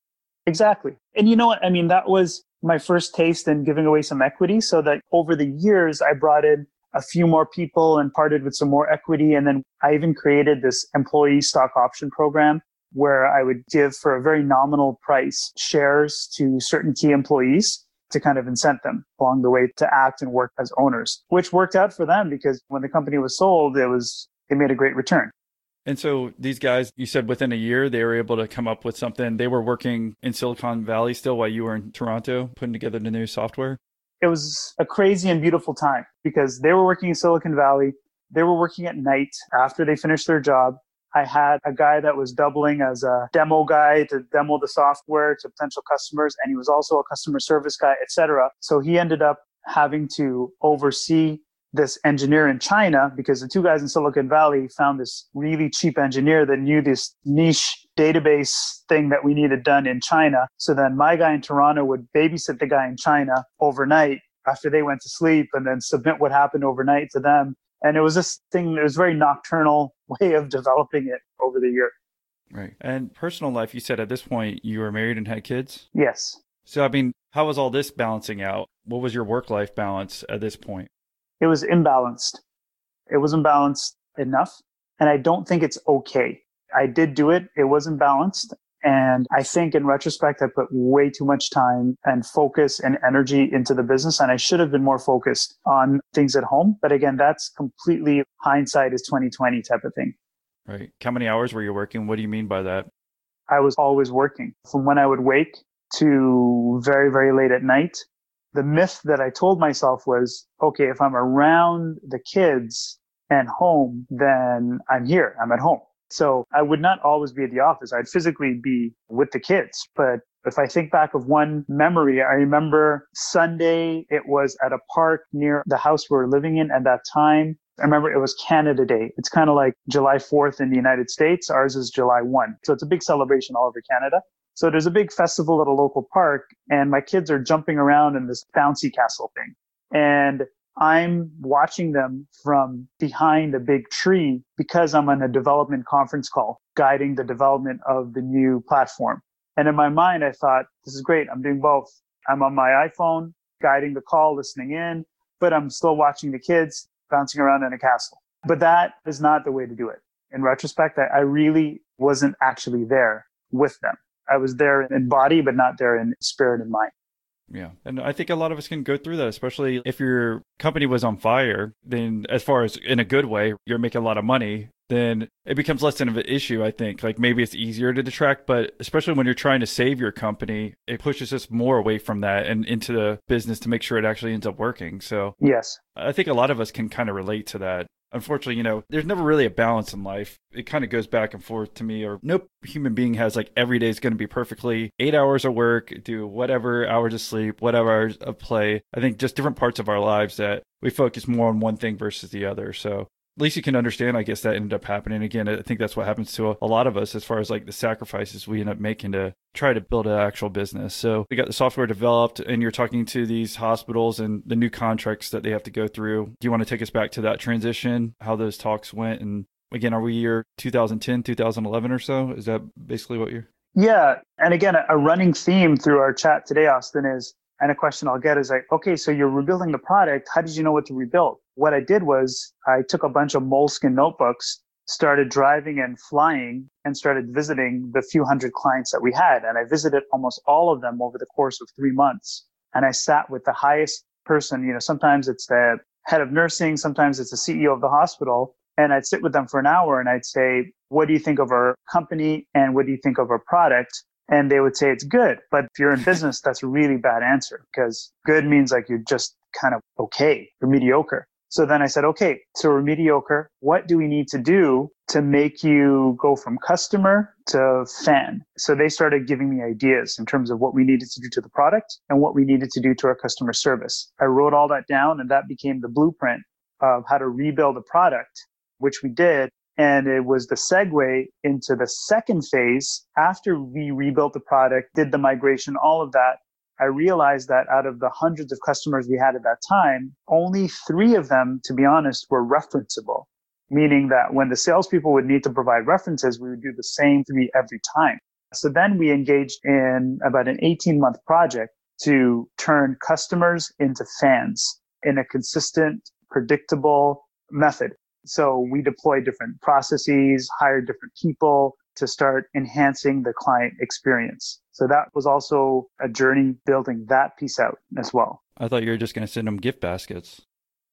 Exactly. And you know what? I mean that was my first taste in giving away some equity so that over the years i brought in a few more people and parted with some more equity. And then i even created this employee stock option program where i would give for a very nominal price shares to certain key employees to kind of incent them along the way to act and work as owners, which worked out for them because when the company was sold, it was, it made a great return. And so these guys, you said within a year, they were able to come up with something. They were working in Silicon Valley still while you were in Toronto, putting together the new software. It was a crazy and beautiful time because they were working in Silicon Valley. They were working at night after they finished their job. I had a guy that was doubling as a demo guy to demo the software to potential customers, and he was also a customer service guy, etc. So he ended up having to oversee this engineer in China because the two guys in Silicon Valley found this really cheap engineer that knew this niche database thing that we needed done in China. So then my guy in Toronto would babysit the guy in China overnight after they went to sleep and then submit what happened overnight to them. And it was this thing, it was very nocturnal way of developing it over the year. Right. And personal life, you said at this point you were married and had kids? Yes. So, I mean, how was all this balancing out? What was your work life balance at this point? It was imbalanced. It wasn't balanced enough. And I don't think it's okay. I did do it. It wasn't balanced. And I think in retrospect, I put way too much time and focus and energy into the business. And I should have been more focused on things at home. But again, that's completely hindsight is 2020 type of thing. Right. How many hours were you working? What do you mean by that? I was always working from when I would wake to very, very late at night. The myth that I told myself was, okay, if I'm around the kids and home, then I'm here. I'm at home. So I would not always be at the office. I'd physically be with the kids. But if I think back of one memory, I remember Sunday, it was at a park near the house we were living in at that time. I remember it was Canada Day. It's kind of like July 4th in the United States. Ours is July 1. So it's a big celebration all over Canada. So there's a big festival at a local park and my kids are jumping around in this bouncy castle thing. And I'm watching them from behind a big tree because I'm on a development conference call guiding the development of the new platform. And in my mind, I thought, this is great. I'm doing both. I'm on my iPhone guiding the call, listening in, but I'm still watching the kids bouncing around in a castle. But that is not the way to do it. In retrospect, I, really wasn't actually there with them. I was there in body, but not there in spirit and mind. Yeah. And I think a lot of us can go through that, especially if your company was on fire, then as far as in a good way, you're making a lot of money, then it becomes less of an issue, I think. Like maybe it's easier to detract, but especially when you're trying to save your company, it pushes us more away from that and into the business to make sure it actually ends up working. So, yes. I think a lot of us can kind of relate to that unfortunately, you know, there's never really a balance in life. It kind of goes back and forth to me, or no human being has like every day is going to be perfectly eight hours of work, do whatever hours of sleep, whatever hours of play. I think just different parts of our lives that we focus more on one thing versus the other. So least you can understand, I guess, that ended up happening. Again, I think that's what happens to a, a, lot of us as far as like the sacrifices we end up making to try to build an actual business. So we got the software developed, and you're talking to these hospitals and the new contracts that they have to go through. Do you want to take us back to that transition, how those talks went? And again, are we year 2010, 2011 or so? Is that basically what you're? Yeah. And again, a running theme through our chat today, Austin, is and a question I'll get is like, okay, so you're rebuilding the product. How did you know what to rebuild? What I did was I took a bunch of Moleskine notebooks, started driving and flying, and started visiting the few hundred clients that we had. And I visited almost all of them over the course of three months. And I sat with the highest person, you know, sometimes it's the head of nursing, sometimes it's the CEO of the hospital. And I'd sit with them for an hour and I'd say, what do you think of our company? And what do you think of our product? And they would say it's good. But if you're in business, that's a really bad answer because good means like you're just kind of okay, you're mediocre. So then I said, okay, so we're mediocre. What do we need to do to make you go from customer to fan? So they started giving me ideas in terms of what we needed to do to the product and what we needed to do to our customer service. I wrote all that down and that became the blueprint of how to rebuild a product, which we did. And it was the segue into the second phase after we rebuilt the product, did the migration, all of that. I realized that out of the hundreds of customers we had at that time, only three of them, to be honest, were referenceable, meaning that when the salespeople would need to provide references, we would do the same three every time. So then we engaged in about an 18 month project to turn customers into fans in a consistent, predictable method. So we deploy different processes, hire different people, to start enhancing the client experience. So that was also a journey building that piece out as well. I thought you were just going to send them gift baskets.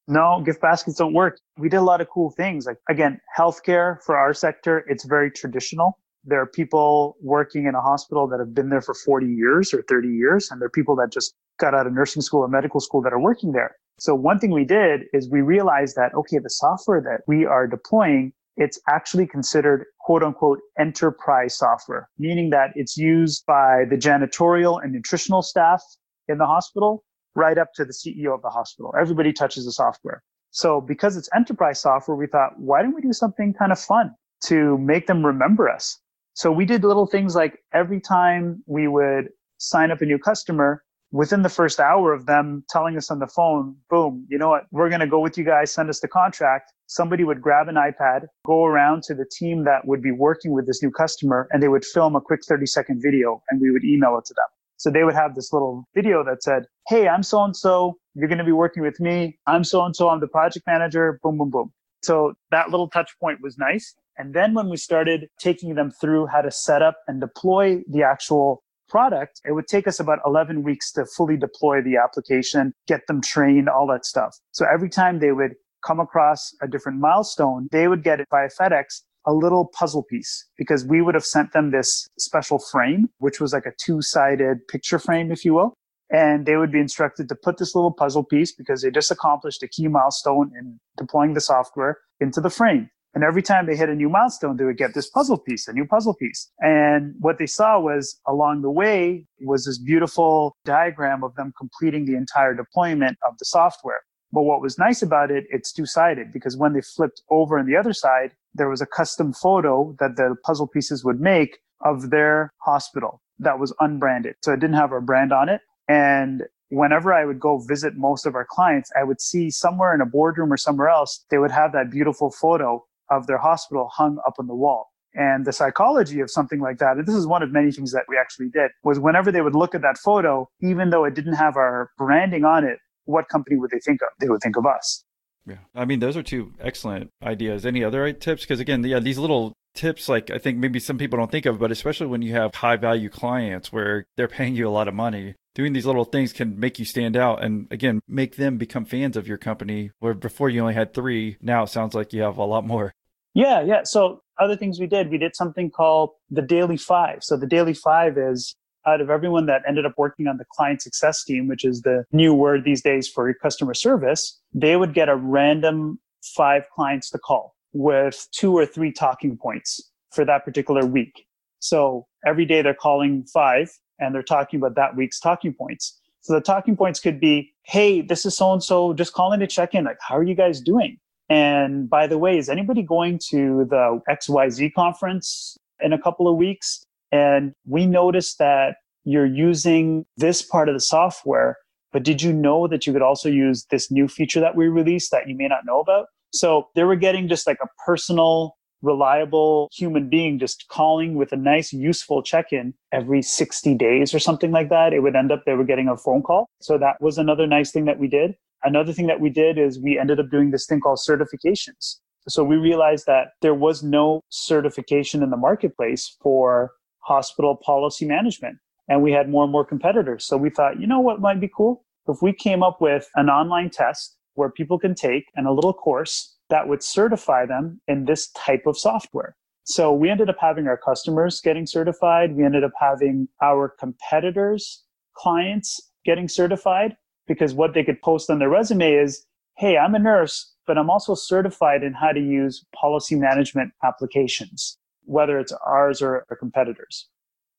No, gift baskets don't work. We did a lot of cool things. Like again, healthcare for our sector, it's very traditional. There are people working in a hospital that have been there for 40 years or 30 years, and there are people that just got out of nursing school or medical school that are working there. So one thing we did is we realized that, okay, the software that we are deploying it's actually considered quote unquote enterprise software, meaning that it's used by the janitorial and nutritional staff in the hospital right up to the CEO of the hospital. Everybody touches the software. So because it's enterprise software, we thought, why don't we do something kind of fun to make them remember us? So we did little things like every time we would sign up a new customer, within the first hour of them telling us on the phone, boom, you know what, we're going to go with you guys, send us the contract. Somebody would grab an iPad, go around to the team that would be working with this new customer, and they would film a quick 30 second video and we would email it to them. So they would have this little video that said, Hey, I'm so and so. You're going to be working with me. I'm so and so. I'm the project manager. Boom, boom, boom. So that little touch point was nice. And then when we started taking them through how to set up and deploy the actual product, it would take us about 11 weeks to fully deploy the application, get them trained, all that stuff. So every time they would come across a different milestone, they would get it via FedEx a little puzzle piece because we would have sent them this special frame, which was like a two sided picture frame, if you will. And they would be instructed to put this little puzzle piece because they just accomplished a key milestone in deploying the software into the frame. And every time they hit a new milestone, they would get this puzzle piece, a new puzzle piece. And what they saw was along the way was this beautiful diagram of them completing the entire deployment of the software. But what was nice about it, it's two sided because when they flipped over on the other side, there was a custom photo that the puzzle pieces would make of their hospital that was unbranded. So it didn't have our brand on it. And whenever I would go visit most of our clients, I would see somewhere in a boardroom or somewhere else, they would have that beautiful photo of their hospital hung up on the wall. And the psychology of something like that, and this is one of many things that we actually did, was whenever they would look at that photo, even though it didn't have our branding on it, what company would they think of? They would think of us. Yeah. I mean, those are two excellent ideas. Any other tips? Because again, yeah, these little tips, like I think maybe some people don't think of, but especially when you have high value clients where they're paying you a lot of money, doing these little things can make you stand out and again, make them become fans of your company where before you only had three. Now it sounds like you have a lot more. Yeah, yeah. So other things we did, we did something called the Daily Five. So the Daily Five is out of everyone that ended up working on the client success team, which is the new word these days for customer service, they would get a random five clients to call with two or three talking points for that particular week. So every day they're calling five and they're talking about that week's talking points. So the talking points could be, Hey, this is so and so just calling to check in. Like, how are you guys doing? And by the way, is anybody going to the XYZ conference in a couple of weeks? And we noticed that you're using this part of the software, but did you know that you could also use this new feature that we released that you may not know about? So they were getting just like a personal, reliable human being just calling with a nice, useful check in every 60 days or something like that. It would end up they were getting a phone call. So that was another nice thing that we did. Another thing that we did is we ended up doing this thing called certifications. So we realized that there was no certification in the marketplace for hospital policy management. And we had more and more competitors. So we thought, you know what might be cool? If we came up with an online test where people can take and a little course that would certify them in this type of software. So we ended up having our customers getting certified. We ended up having our competitors, clients getting certified because what they could post on their resume is, Hey, I'm a nurse. but I'm also certified in how to use policy management applications, whether it's ours or our competitors.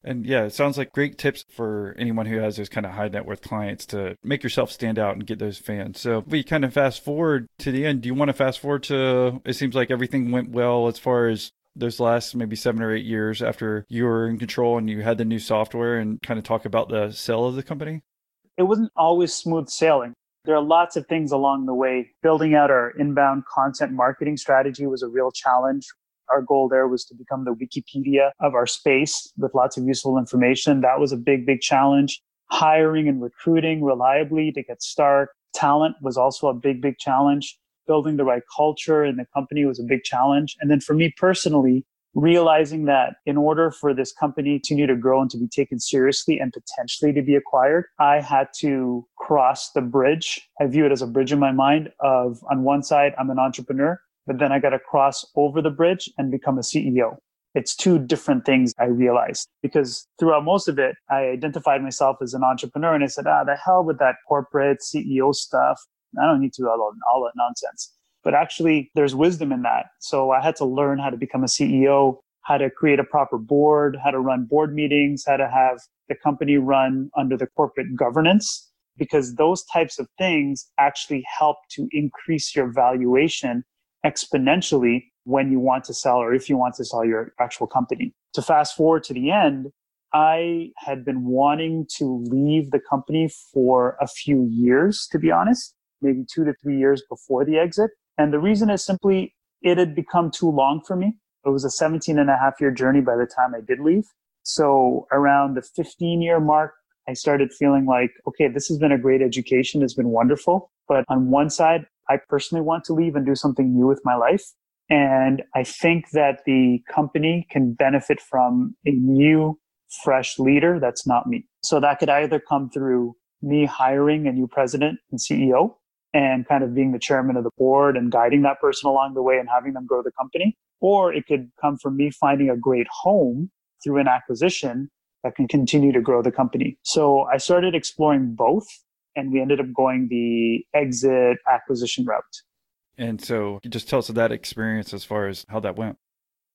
And yeah, it sounds like great tips for anyone who has those kind of high net worth clients to make yourself stand out and get those fans. So we kind of fast forward to the end. Do you want to fast forward to it seems like everything went well as far as those last maybe seven or eight years after you were in control and you had the new software and kind of talk about the sale of the company? It wasn't always smooth sailing. There are lots of things along the way. Building out our inbound content marketing strategy was a real challenge. Our goal there was to become the Wikipedia of our space with lots of useful information. That was a big, big challenge. Hiring and recruiting reliably to get start. Talent was also a big, big challenge. Building the right culture in the company was a big challenge. And then for me personally, realizing that in order for this company to continue to grow and to be taken seriously and potentially to be acquired, I had to cross the bridge. I view it as a bridge in my mind of on one side, I'm an entrepreneur but then I got to cross over the bridge and become a CEO. It's two different things I realized because throughout most of it, I identified myself as an entrepreneur and I said, ah, the hell with that corporate CEO stuff. I don't need to do all, all that nonsense. But actually, there's wisdom in that. So I had to learn how to become a CEO, how to create a proper board, how to run board meetings, how to have the company run under the corporate governance, because those types of things actually help to increase your valuation exponentially when you want to sell or if you want to sell your actual company. To fast forward to the end, I had been wanting to leave the company for a few years, to be honest, maybe two to three years before the exit. And the reason is simply it had become too long for me. It was a 17 and a half year journey by the time I did leave. So around the 15 year mark, I started feeling like, okay, this has been a great education. It's been wonderful. But on one side, I personally want to leave and do something new with my life. And I think that the company can benefit from a new, fresh leader that's not me. So that could either come through me hiring a new president and CEO and kind of being the chairman of the board and guiding that person along the way and having them grow the company. Or it could come from me finding a great home through an acquisition that can continue to grow the company. So I started exploring both and we ended up going the exit acquisition route. And so, just tell us that experience as far as how that went.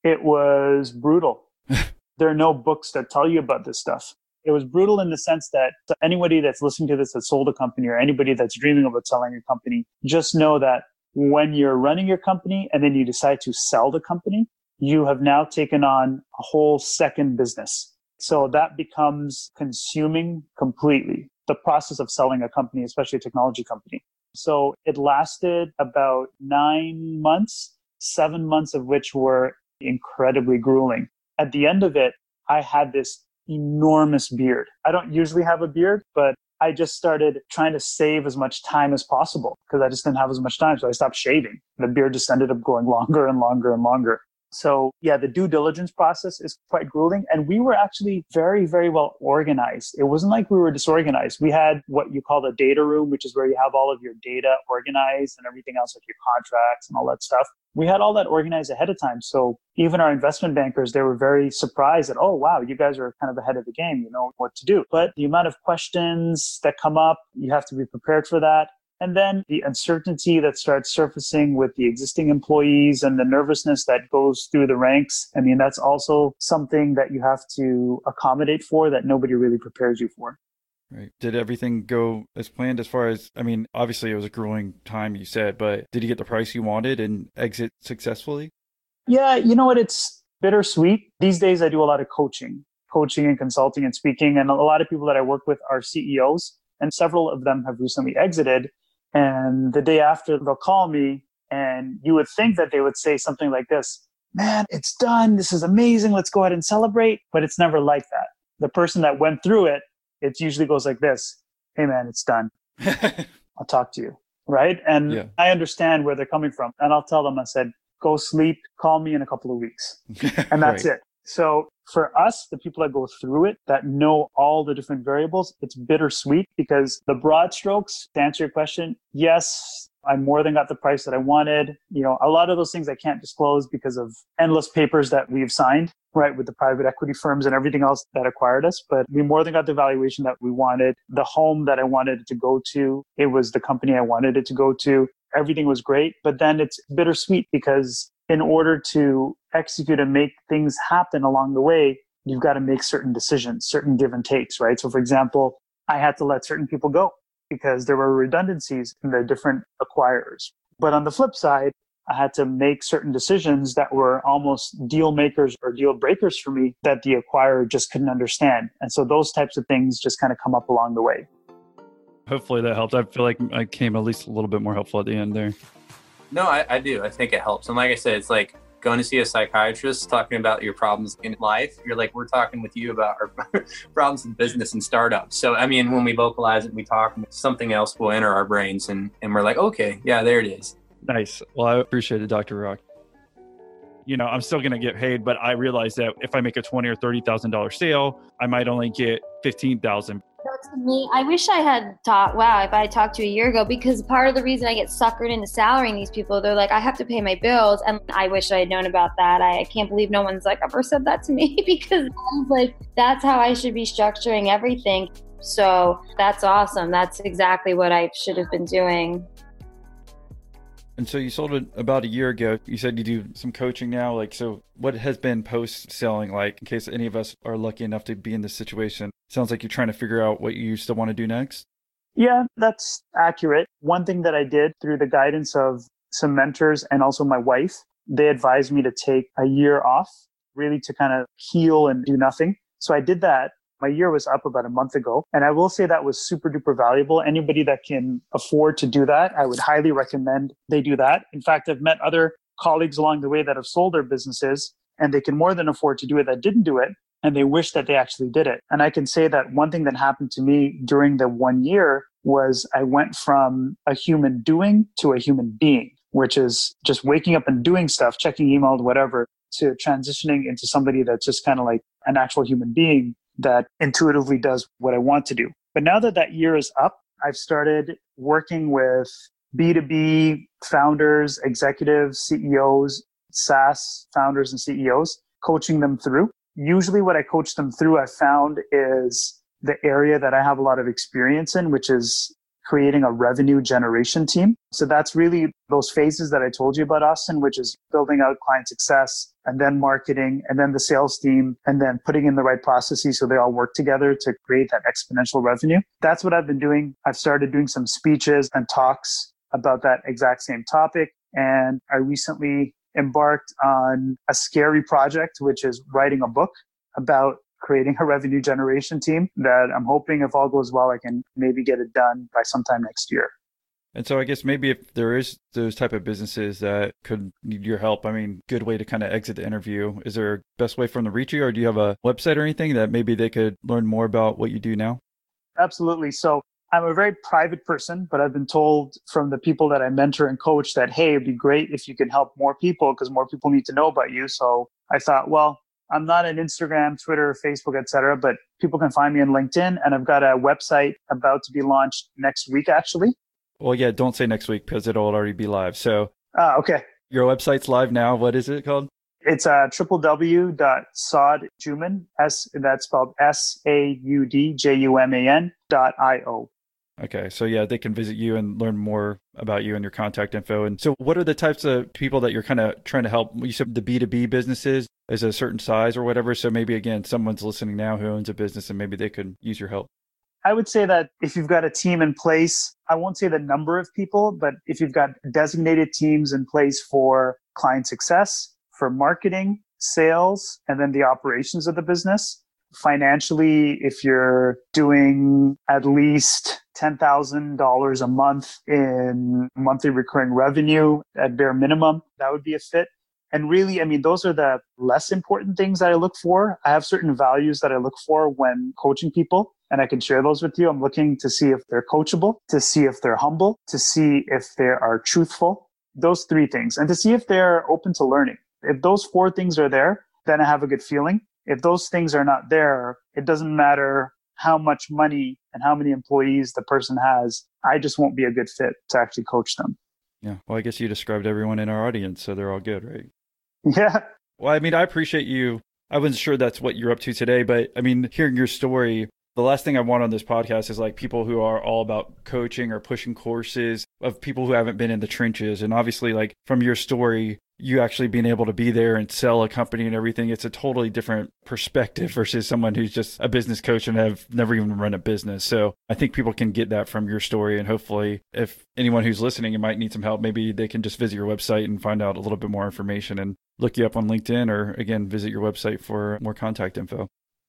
It was brutal. there are no books that tell you about this stuff. It was brutal in the sense that anybody that's listening to this that sold a company or anybody that's dreaming about selling a company, just know that when you're running your company and then you decide to sell the company, you have now taken on a whole second business. So that becomes consuming completely the process of selling a company, especially a technology company. So it lasted about nine months, seven months of which were incredibly grueling. At the end of it, I had this enormous beard. I don't usually have a beard, but I just started trying to save as much time as possible because I just didn't have as much time. So I stopped shaving. The beard just ended up going longer and longer and longer. So yeah, the due diligence process is quite grueling. And we were actually very, very well organized. It wasn't like we were disorganized. We had what you call the data room, which is where you have all of your data organized and everything else, like your contracts and all that stuff. We had all that organized ahead of time. So even our investment bankers, they were very surprised that, oh, wow, you guys are kind of ahead of the game. You know what to do. But the amount of questions that come up, you have to be prepared for that. And then the uncertainty that starts surfacing with the existing employees and the nervousness that goes through the ranks. I mean, that's also something that you have to accommodate for that nobody really prepares you for. Right. Did everything go as planned as far as, I mean, obviously it was a grueling time, you said, but did you get the price you wanted and exit successfully? Yeah, you know what? It's bittersweet. These days I do a lot of coaching, coaching and consulting and speaking. And a lot of people that I work with are CEOs, and several of them have recently exited. And the day after, they'll call me, and you would think that they would say something like this Man, it's done. This is amazing. Let's go ahead and celebrate. But it's never like that. The person that went through it, it usually goes like this Hey, man, it's done. I'll talk to you. Right. And yeah. I understand where they're coming from. And I'll tell them, I said, go sleep, call me in a couple of weeks. And that's right. it. So for us, the people that go through it, that know all the different variables, it's bittersweet because the broad strokes, to answer your question, yes, I more than got the price that I wanted. You know, a lot of those things I can't disclose because of endless papers that we've signed, right, with the private equity firms and everything else that acquired us. But we more than got the valuation that we wanted. The home that I wanted to go to, it was the company I wanted it to go to. everything was great. But then it's bittersweet because in order to execute and make things happen along the way, you've got to make certain decisions, certain give and takes, right? So, for example, I had to let certain people go because there were redundancies in the different acquirers. But on the flip side, I had to make certain decisions that were almost deal makers or deal breakers for me that the acquirer just couldn't understand. And so those types of things just kind of come up along the way. Hopefully that helped. I feel like I came at least a little bit more helpful at the end there. No, I, I do. I think it helps. And like I said, it's like going to see a psychiatrist talking about your problems in life. You're like, we're talking with you about our problems in business and startups. So, I mean, when we vocalize it, we talk, something else will enter our brains and, and we're like, okay, yeah, there it is. Nice. Well, I appreciate it, Dr. Rock. You know, I'm still going to get paid, but I realize that if I make a twenty or thirty thousand dollar sale, I might only get fifteen thousand. To me, I wish I had taught. Wow, if I talked to you a year ago, because part of the reason I get suckered into salarying these people, they're like, I have to pay my bills, and I wish I had known about that. I, I can't believe no one's like ever said that to me because I like, that's how I should be structuring everything. So that's awesome. That's exactly what I should have been doing. And so you sold it about a year ago. You said you do some coaching now. Like, so what has been post selling like in case any of us are lucky enough to be in this situation? Sounds like you're trying to figure out what you still want to do next. Yeah, that's accurate. One thing that I did through the guidance of some mentors and also my wife, they advised me to take a year off, really to kind of heal and do nothing. So I did that my year was up about a month ago. And I will say that was super duper valuable. Anybody that can afford to do that, I would highly recommend they do that. In fact, I've met other colleagues along the way that have sold their businesses and they can more than afford to do it that didn't do it. And they wish that they actually did it. And I can say that one thing that happened to me during the one year was I went from a human doing to a human being, which is just waking up and doing stuff, checking emails, whatever, to transitioning into somebody that's just kind of like an actual human being that intuitively does what I want to do. But now that that year is up, I've started working with B2B founders, executives, CEOs, SaaS founders and CEOs, coaching them through. Usually, what I coach them through, I've found is the area that I have a lot of experience in, which is creating a revenue generation team. So that's really those phases that I told you about, Austin, which is building out client success and then marketing and then the sales team and then putting in the right processes so they all work together to create that exponential revenue. That's what I've been doing. I've started doing some speeches and talks about that exact same topic. And I recently embarked on a scary project, which is writing a book about creating a revenue generation team that I'm hoping if all goes well, I can maybe get it done by sometime next year. And so I guess maybe if there is those type of businesses that could need your help, I mean, good way to kind of exit the interview. Is there a best way for them to reach you or do you have a website or anything that maybe they could learn more about what you do now? Absolutely. So I'm a very private person, but I've been told from the people that I mentor and coach that, hey, it'd be great if you can help more people because more people need to know about you. So I thought, well, I'm not on Instagram, Twitter, Facebook, etc., but people can find me on LinkedIn, and I've got a website about to be launched next week, actually. Well, yeah, don't say next week because it'll already be live. So, ah, okay. Your website's live now. What is it called? It's uh, www.saudjuman, S, that's spelled S A U D J U M A N dot I O. Okay, so yeah, they can visit you and learn more about you and your contact info. And so, what are the types of people that you're kind of trying to help? You said the B2B businesses is a certain size or whatever. So, maybe again, someone's listening now who owns a business and maybe they could use your help. I would say that if you've got a team in place, I won't say the number of people, but if you've got designated teams in place for client success, for marketing, sales, and then the operations of the business, financially, if you're doing at least $10,000 a month in monthly recurring revenue at bare minimum, that would be a fit. And really, I mean, those are the less important things that I look for. I have certain values that I look for when coaching people, and I can share those with you. I'm looking to see if they're coachable, to see if they're humble, to see if they are truthful. Those three things, and to see if they're open to learning. If those four things are there, then I have a good feeling. If those things are not there, it doesn't matter how much money and how many employees the person has. I just won't be a good fit to actually coach them. Yeah. Well, I guess you described everyone in our audience, so they're all good, right? Yeah. Well, I mean, I appreciate you. I wasn't sure that's what you're up to today, but I mean, hearing your story, the last thing I want on this podcast is like people who are all about coaching or pushing courses of people who haven't been in the trenches. And obviously, like from your story, you actually being able to be there and sell a company and everything, it's a totally different perspective versus someone who's just a business coach and have never even run a business. So I think people can get that from your story. And hopefully, if anyone who's listening and might need some help, maybe they can just visit your website and find out a little bit more information and look you up on LinkedIn or again, visit your website for more contact info.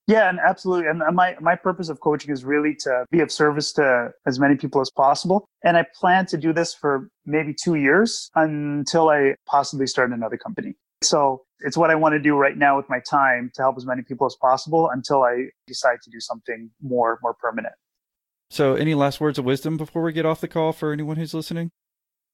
Yeah, and absolutely. And my, my purpose of coaching is really to be of service to as many people as possible. And I plan to do this for maybe two years until I possibly start another company. So it's what I want to do right now with my time to help as many people as possible until I decide to do something more, more permanent. So any last words of wisdom before we get off the call for anyone who's listening?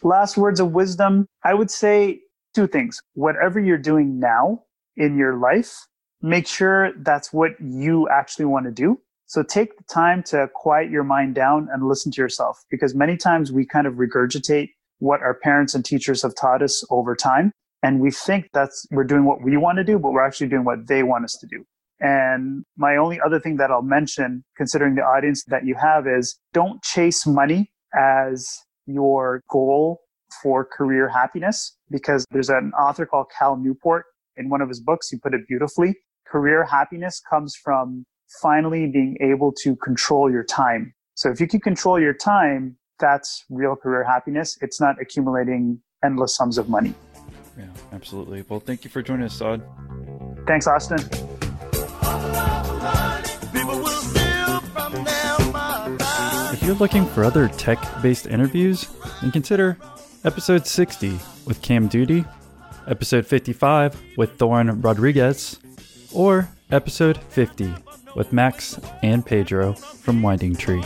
Last words of wisdom. I would say two things. Whatever you're doing now in your life, make sure that's what you actually want to do. So take the time to quiet your mind down and listen to yourself because many times we kind of regurgitate what our parents and teachers have taught us over time. And we think that's we're doing what we want to do, but we're actually doing what they want us to do. And my only other thing that I'll mention, considering the audience that you have, is don't chase money as your goal for career happiness because there's an author called Cal Newport. In one of his books, he put it beautifully career happiness comes from finally being able to control your time. So if you can control your time, that's real career happiness. It's not accumulating endless sums of money. Yeah, absolutely. Well, thank you for joining us, Saud. Thanks, Austin. If you're looking for other tech based interviews, then consider episode 60 with Cam Duty, episode 55 with Thorn Rodriguez, or episode 50 with Max and Pedro from Winding Tree.